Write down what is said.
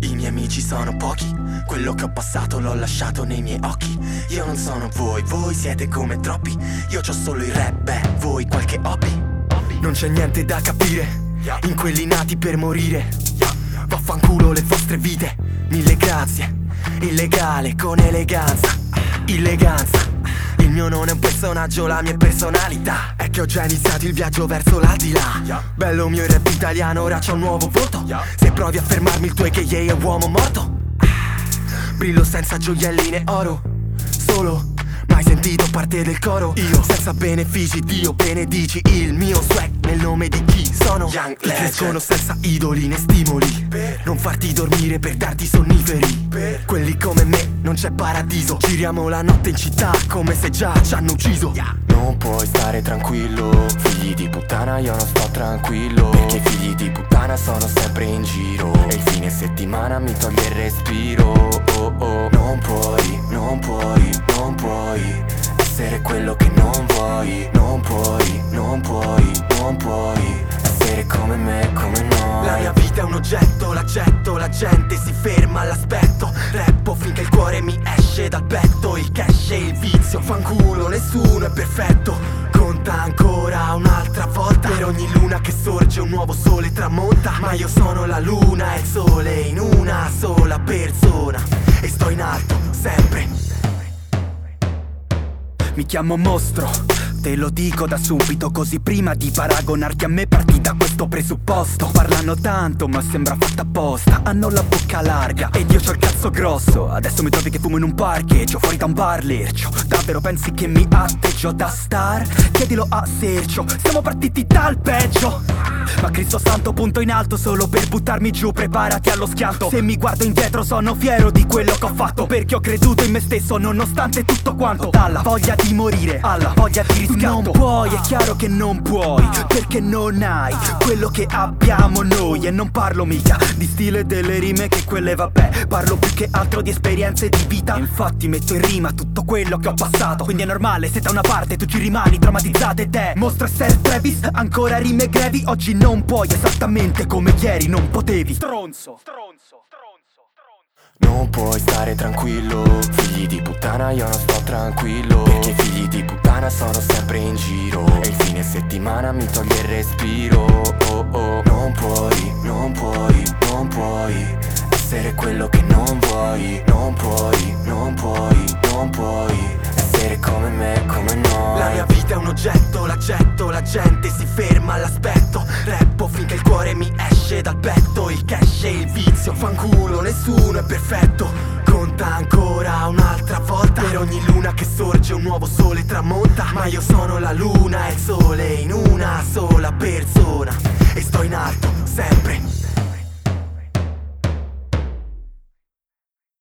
I miei amici sono pochi, quello che ho passato l'ho lasciato nei miei occhi. Io non sono voi, voi siete come troppi. Io ho solo il rap, beh, voi qualche hobby. Non c'è niente da capire, in quelli nati per morire. Vaffanculo le vostre vite, mille grazie. Illegale con eleganza, illeganza. Mio non è un personaggio, la mia personalità. È che ho già iniziato il viaggio verso l'aldilà. Bello mio il rap italiano, ora c'ho un nuovo voto. Se provi a fermarmi il tuo AKA è uomo morto. Brillo senza gioielline oro. Solo sentito parte del coro? Io senza benefici, Dio benedici il mio swag nel nome di chi sono. Young Chi crescono senza idoli né stimoli. Per. Non farti dormire per darti sonniferi. Per. Quelli come me non c'è paradiso. Giriamo la notte in città come se già ci hanno ucciso. Yeah. Non puoi stare tranquillo Figli di puttana io non sto tranquillo. Perché figli di puttana sono sempre in giro. E il fine settimana mi toglie il respiro. Oh, oh. Puoi, non puoi, non puoi l'accetto La gente si ferma all'aspetto. Rappo finché il cuore mi esce dal petto. Il cash e il vizio Fanculo, nessuno è perfetto. Conta ancora un'altra volta. Per ogni luna che sorge un nuovo sole tramonta. Ma io sono la luna e il sole in una sola persona. E sto in alto, sempre. Mi chiamo mostro Te lo dico da subito così prima di paragonarti a me parti da questo presupposto. Parlano tanto ma sembra fatta apposta. Hanno la bocca larga ed io c'ho il cazzo grosso. Adesso mi trovi che fumo in un parcheggio fuori da un bar lercio. Davvero pensi che mi atteggio da star? Chiedilo a Sergio. Siamo partiti dal peggio Ma Cristo santo punto in alto solo per buttarmi giù Preparati allo schianto. Se mi guardo indietro sono fiero di quello che ho fatto Perché ho creduto in me stesso nonostante tutto quanto. Dalla voglia di morire alla voglia di riscatto. Non puoi, è chiaro che non puoi Perché non hai quello che abbiamo noi. E non parlo mica di stile delle rime che quelle vabbè Parlo più che altro di esperienze di vita. Infatti metto in rima tutto quello che ho passato Quindi è normale se da una parte tu ci rimani traumatizzato e te Mostra essere Travis, ancora rime grevi Oggi non puoi esattamente come ieri non potevi. Stronzo, stronzo, stronzo non puoi stare tranquillo Figli di puttana io non sto tranquillo. Perché i figli di puttana sono sempre in giro. E il fine settimana mi toglie il respiro. Oh, oh. Non puoi, non puoi, non puoi Essere quello che non vuoi. Non puoi, non puoi, non puoi Essere come me, come noi. La mia vita è un oggetto, l'accetto La gente si ferma all'aspetto dal petto Il cash e il vizio Fanculo, nessuno è perfetto. Conta ancora un'altra volta Per ogni luna che sorge un nuovo sole tramonta. Ma io sono la luna e il sole in una sola persona